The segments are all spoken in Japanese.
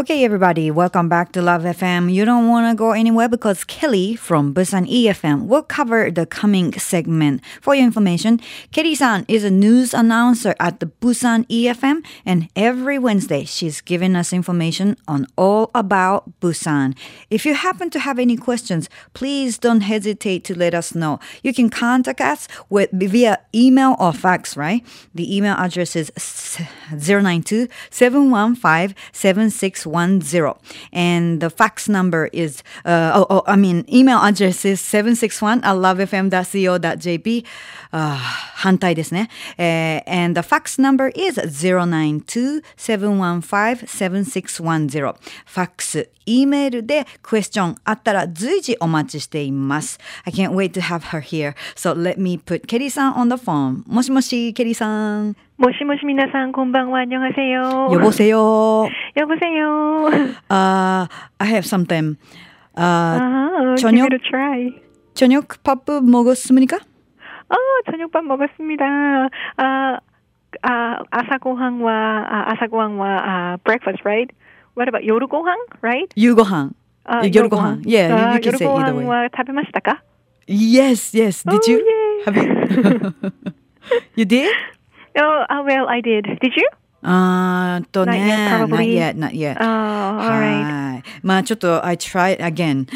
Okay, everybody, welcome back to Love FM. You don't want to go anywhere because Kelly from Busan EFM will cover the coming segment. For your information, Kelly san is a news announcer at the Busan EFM, and every Wednesday she's giving us information on all about Busan. If you happen to have any questions, please don't hesitate to let us know. You can contact us with via email or fax, right? The email address is 092 715 one zero, And the fax number is, uh, oh, oh, I mean, email address is 761 at lovefm.co.jp. Uh, ah, 反対ですね。Uh, eh, and the fax number is 092-715-7610. ファックス、E メールでクエスチョンあったら随時お待ちしています。I can't wait to have her here. So let me put Kelly さん on the phone. もしもし、Kelly さん。 もしもし皆さんこんばんは。안녕하세요。 よぼせよ。 여보세요. Uh, I have something. Uh, 아, 저녁- give it a try. 저녁 밥 먹었습니까? 어, 저녁밥 먹었습니다. 아, 아, 아사고항과 아, 아사고항과 아, breakfast, right? What about 요르고항, right? 유고항. 아, 요르고항. Yeah, you, 아, you can say either way. 요르고항과 食べましたか? Yes, yes. Did Oh, you? yay. Have you? you did? Oh, oh well, I did. Did you? Uh, とね、not yet, probably. not yet, not yet. Oh, all right. はい。まあちょっと I tried again.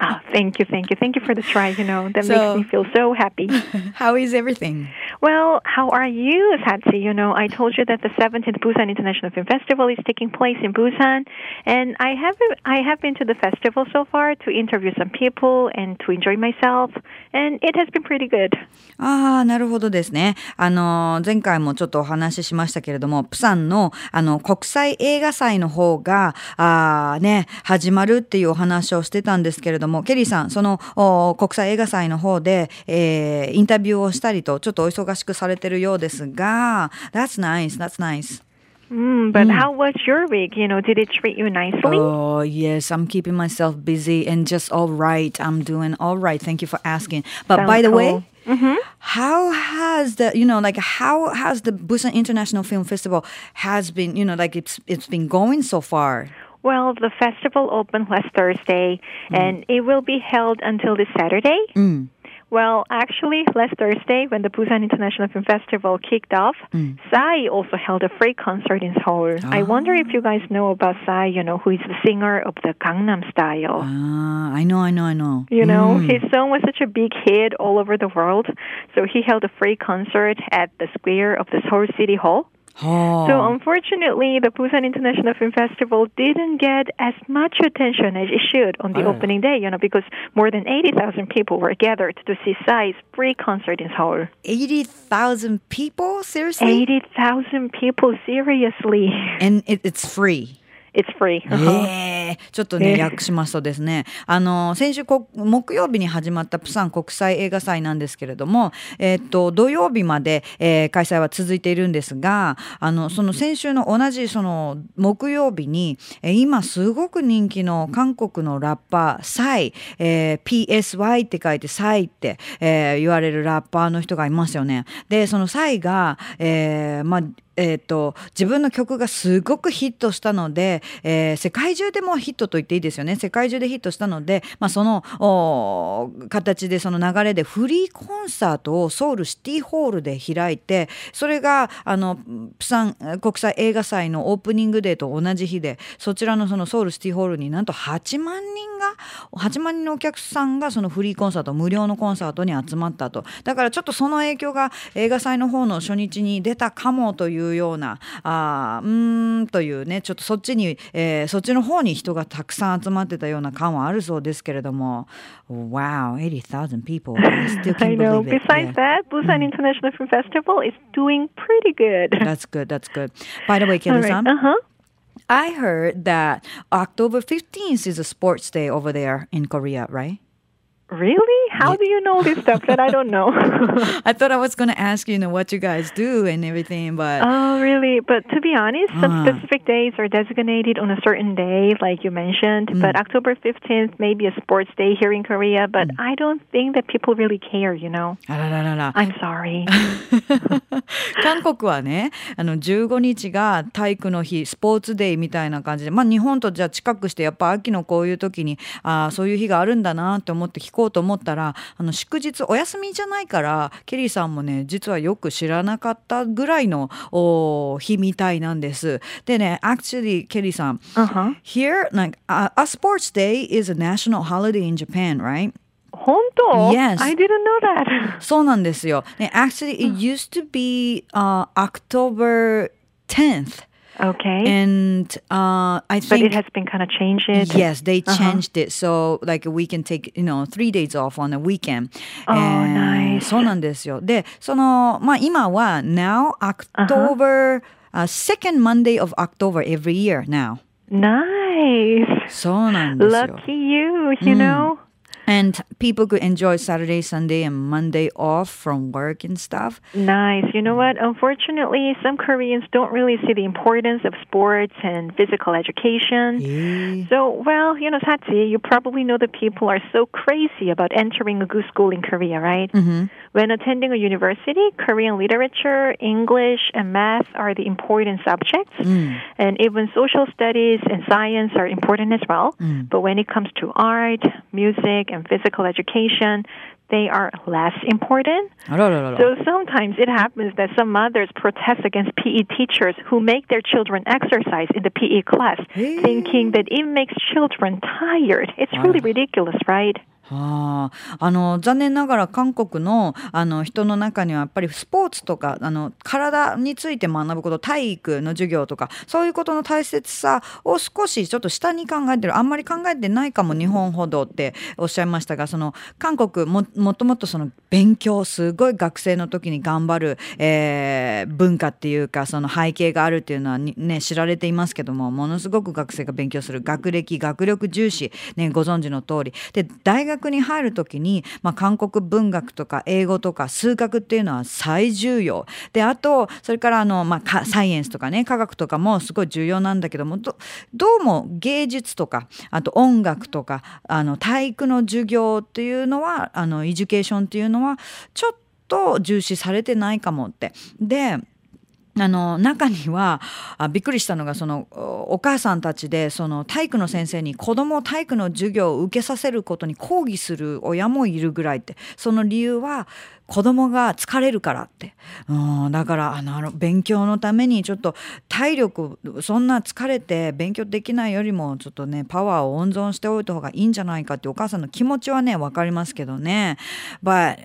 Oh, thank you, thank you. Thank you for the try, you know. That So- makes me feel so happy. How is everything? Well, how are you, Satsi? You know, I told you that the 17th Busan International Film Festival is taking place in Busan, and I have I have been to the festival so far to interview some people and to enjoy myself, and it has been pretty good. ああ、なるほどですね。あの、前回もちょっとお話ししましたけれども、プサンの、あの、国際映画祭の方が、あーね、始まるっていうお話をしてたんですけれども、ケリーさん、その、お国際映画祭の方で、えーインタビューをしたりと、ちょっとお忙しくされてるようですが、That's nice, that's nice. Mm, but how was your week? You know, did it treat you nicely? Oh, yes, I'm keeping myself busy and just all right. I'm doing all right. Thank you for asking. But Sounds by the cool. way, how has the you know like how has the Busan International Film Festival has been you know like it's it's been going so far? Well, the festival opened last Thursday, and it will be held until this Saturday. Mm. Well, actually, last Thursday, when the Busan International Film Festival kicked off, Psy also held a free concert in Seoul. I wonder if you guys know about Psy, you know, who is the singer of the Gangnam Style. Ah, I know, I know, I know. You know, his song was such a big hit all over the world. So he held a free concert at the square of the Seoul City Hall. Oh. So unfortunately, the Busan International Film Festival didn't get as much attention as it should on the Oh. opening day, you know, because more than 80,000 people were gathered to see Psy's free concert in Seoul. 80,000 people? Seriously? 80,000 people, seriously. And it, it's free. It's free. Uh-huh. ええちょっとね、ええ訳しますとですね、あの、先週こ、木曜日に始まったプサン国際映画祭なんですけれども、えっと、土曜日まで、えー開催は続いているんですが、あの、その先週の同じその木曜日に、えー今すごく人気の韓国のラッパー、サイ、えー PSY って書いてサイって、えー言われるラッパーの人がいますよね。で、そのサイが、えーまあ、えー、と自分の曲がすごくヒットしたので、えー世界中でもヒットと言っていいですよね。世界中でヒットしたので、まあ、そのお形でその流れでフリーコンサートをソウルシティホールで開いてそれがあのプサン国際映画祭のオープニングデーと同じ日でそちらのそのソウルシティホールになんと8万人が8万人のお客さんがそのフリーコンサート無料のコンサートに集まったと。だからちょっとその影響が映画祭の方の初日に出たかもというようなあーうーんというねちょっとそっちに、えーそっちの方に人がたくさん集まってたような感はあるそうですけれども Wow 80,000 people I still I can't know. believe it Besides Yeah. that, Busan International Film Festival is doing pretty good. That's good that's good By the way Kelly-san right. Uh-huh. I heard that October 15th is a sports day over there in Korea right Really? How do you know this stuff that I don't know? I thought I was going to ask you know what you guys do and everything, but oh really? But to be honest, uh-huh. some specific days are designated on a certain day, like you mentioned. Mm. But October fifteenth may be a sports day here in Korea, but mm. I don't think that people really care. You know? I'm sorry. 韓国はね、あの15日が体育の日、スポーツデーみたいな感じで、まあ日本とじゃあ近くしてやっぱ秋のこういう時にあそういう日があるんだなって思って聞こうと思ったらあの祝日お休みじゃないからケリーさんもね実はよく知らなかったぐらいのお日みたいなんです。でね actually ケリーさん Uh huh. Here, like a, a sports day is a national holiday in Japan, right? 本当 Yes. I didn't know that. そうなんですよ。ね actually, it used to be、uh, October 10th. Okay. And uh, I but think it has been kind of changed. Yes, they Uh-huh. changed it. So like we can take, you know, three days off on a weekend. Oh, And nice. そうなんですよ。で、その、まあ今は now October、uh, second Monday of October every year now. Nice. そうなんですよ。 Lucky you, you know? and people could enjoy Saturday, Sunday, and Monday off from work and stuff. Nice. You know what? Unfortunately, some Koreans don't really see the importance of sports and physical education. えー So, well, you know, Satsi, you probably know that people are so crazy about entering a good school in Korea, right? Mm-hmm. When attending a university, Korean literature, English, and math are the important subjects. Mm. And even social studies and science are important as well. Mm. But when it comes to art, music, and physical education, they are less important. No, no, no, so sometimes it happens that some mothers protest against PE teachers who make their children exercise in the PE class, thinking that it makes children tired. It's really ridiculous, right? はあ、あの残念ながら韓国のあの人の中にはやっぱりスポーツとかあの体について学ぶこと体育の授業とかそういうことの大切さを少しちょっと下に考えてるあんまり考えてないかも日本ほどっておっしゃいましたがその韓国ももともとその勉強すごい学生の時に頑張る、えー文化っていうかその背景があるっていうのはね知られていますけどもものすごく学生が勉強する学歴学力重視、ね、ご存知の通り。で大学学に入る時に、まあ、韓国文学とか英語とか数学っていうのは最重要であとそれからあの、まあ、サイエンスとかね科学とかもすごい重要なんだけどもどどうも芸術とかあと音楽とかあの体育の授業っていうのはあの education っていうのはちょっと重視されてないかもって。であの中にはあびっくりしたのがそのお母さんたちでその体育の先生に子供を体育の授業を受けさせることに抗議する親もいるぐらいってその理由は子供が疲れるからって、うん、だからあの勉強のためにちょっと体力そんな疲れて勉強できないよりもちょっとねパワーを温存しておいた方がいいんじゃないかってお母さんの気持ちはね分かりますけどね。But、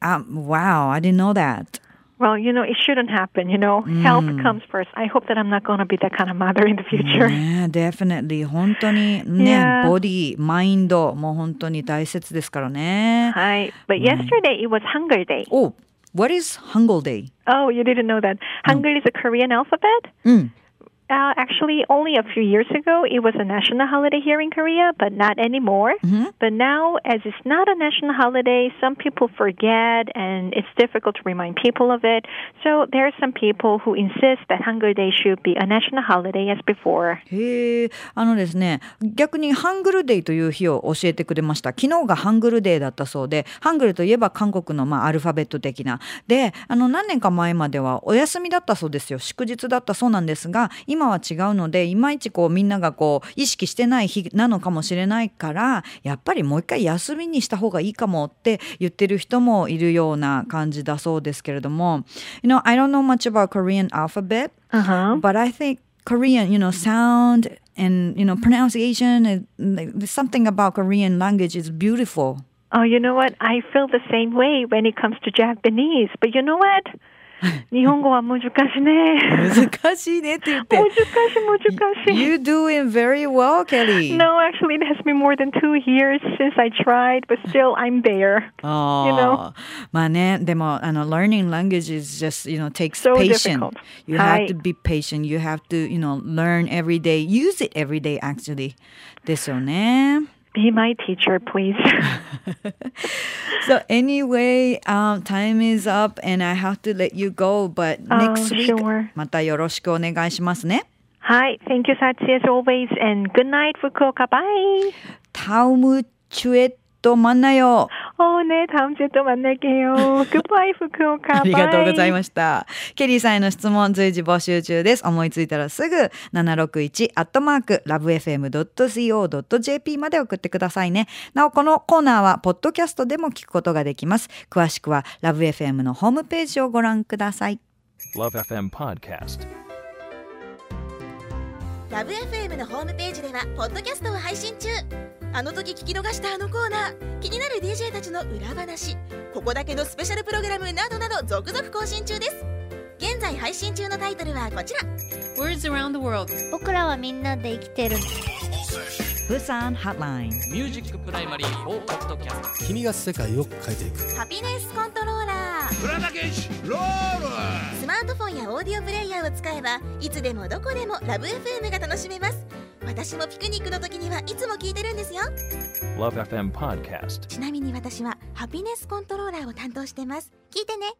um, wow I didn't know that. Well, you know, it shouldn't happen. You know, health comes first. I hope that I'm not going to be that kind of mother in the future. ね definitely 本当にね、 Yeah. ボディマインドも本当に大切ですからね。 Hi. But yesterday it was Hangul Day. Oh, what is Hangul Day? Oh, you didn't know that. Hangul is a Korean alphabet. うん。 Uh, actually, only a few years ago, it was a national holiday here in Korea, but not anymore. But now, as it's not a national holiday, some people forget and it's difficult to remind people of it. So there are some people who insist that Hangul Day should be a national holiday as before. へえ、あのですね、逆にハングルデイという日を教えてくれました。昨日がハングルデーだったそうで、ハングルといえば韓国のまあアルファベット的な。で、あの何年か前まではお休みだったそうですよ。祝日だったそうなんですが、今は違うので、いまいちこうみんながこう意識してない日なのかもしれないから、やっぱりもう一回休みにした方がいいかもって言ってる人もいるような感じだそうですけれども、You know, I don't know much about Korean alphabet. Uh huh. but I think Korean, you know, sound and you know pronunciation and like, something about Korean language is beautiful. Oh, you know what? I feel the same way when it comes to Japanese. But you know what? 日本語は難しいね。難しいねって言って。難しい難しい。 You doing very well, Kelly. No, actually, it has been more than two years since I tried, but still, I'm there. あー You know? まあね、でもあの learning language is just you know takes So patience. difficult. You は have い to be patient. You have to you know learn every day. Use it every day actually. ですよね。 be my teacher, please. so anyway, um, time is up, and I have to let you go. But oh, next week, sure. thank you, Sachi, as always, and good night, Fukuoka. Bye. タウムチュエッ 또 만나요. 어, 네, 다음 주에 또 만날게요. Goodbye, Fukuoka. ありがとうござい Bye. ました。ケリーさんへの質問随時募集中です。思いついたらすぐ761アットマークラブ FM.co.jp まで送ってくださいね。なお、このコーナーはポッドキャストでも聞くことができます。詳しくはラブ FM のホームページをご覧ください。 Love FM Podcast. LOVE FM のホームページではポッドキャストを配信中。あの時聞き逃したあのコーナー。気になる DJ たちの裏話。ここだけのスペシャルプログラムなどなど続々更新中です。現在配信中のタイトルはこちら。Words around the world. 僕らはみんなで生きてる。 Busan Hotline。 Music Primary for Podcast 君が世界を変えていく。 Happiness Controller スマートフォンやオーディオプレイヤーを使えばいつでもどこでもラブ FM が楽しめます。私もピクニックの時にはいつも聞いてるんですよ。Love FM Podcast. ちなみに私はハピネスコントローラーを担当してます。聞いてね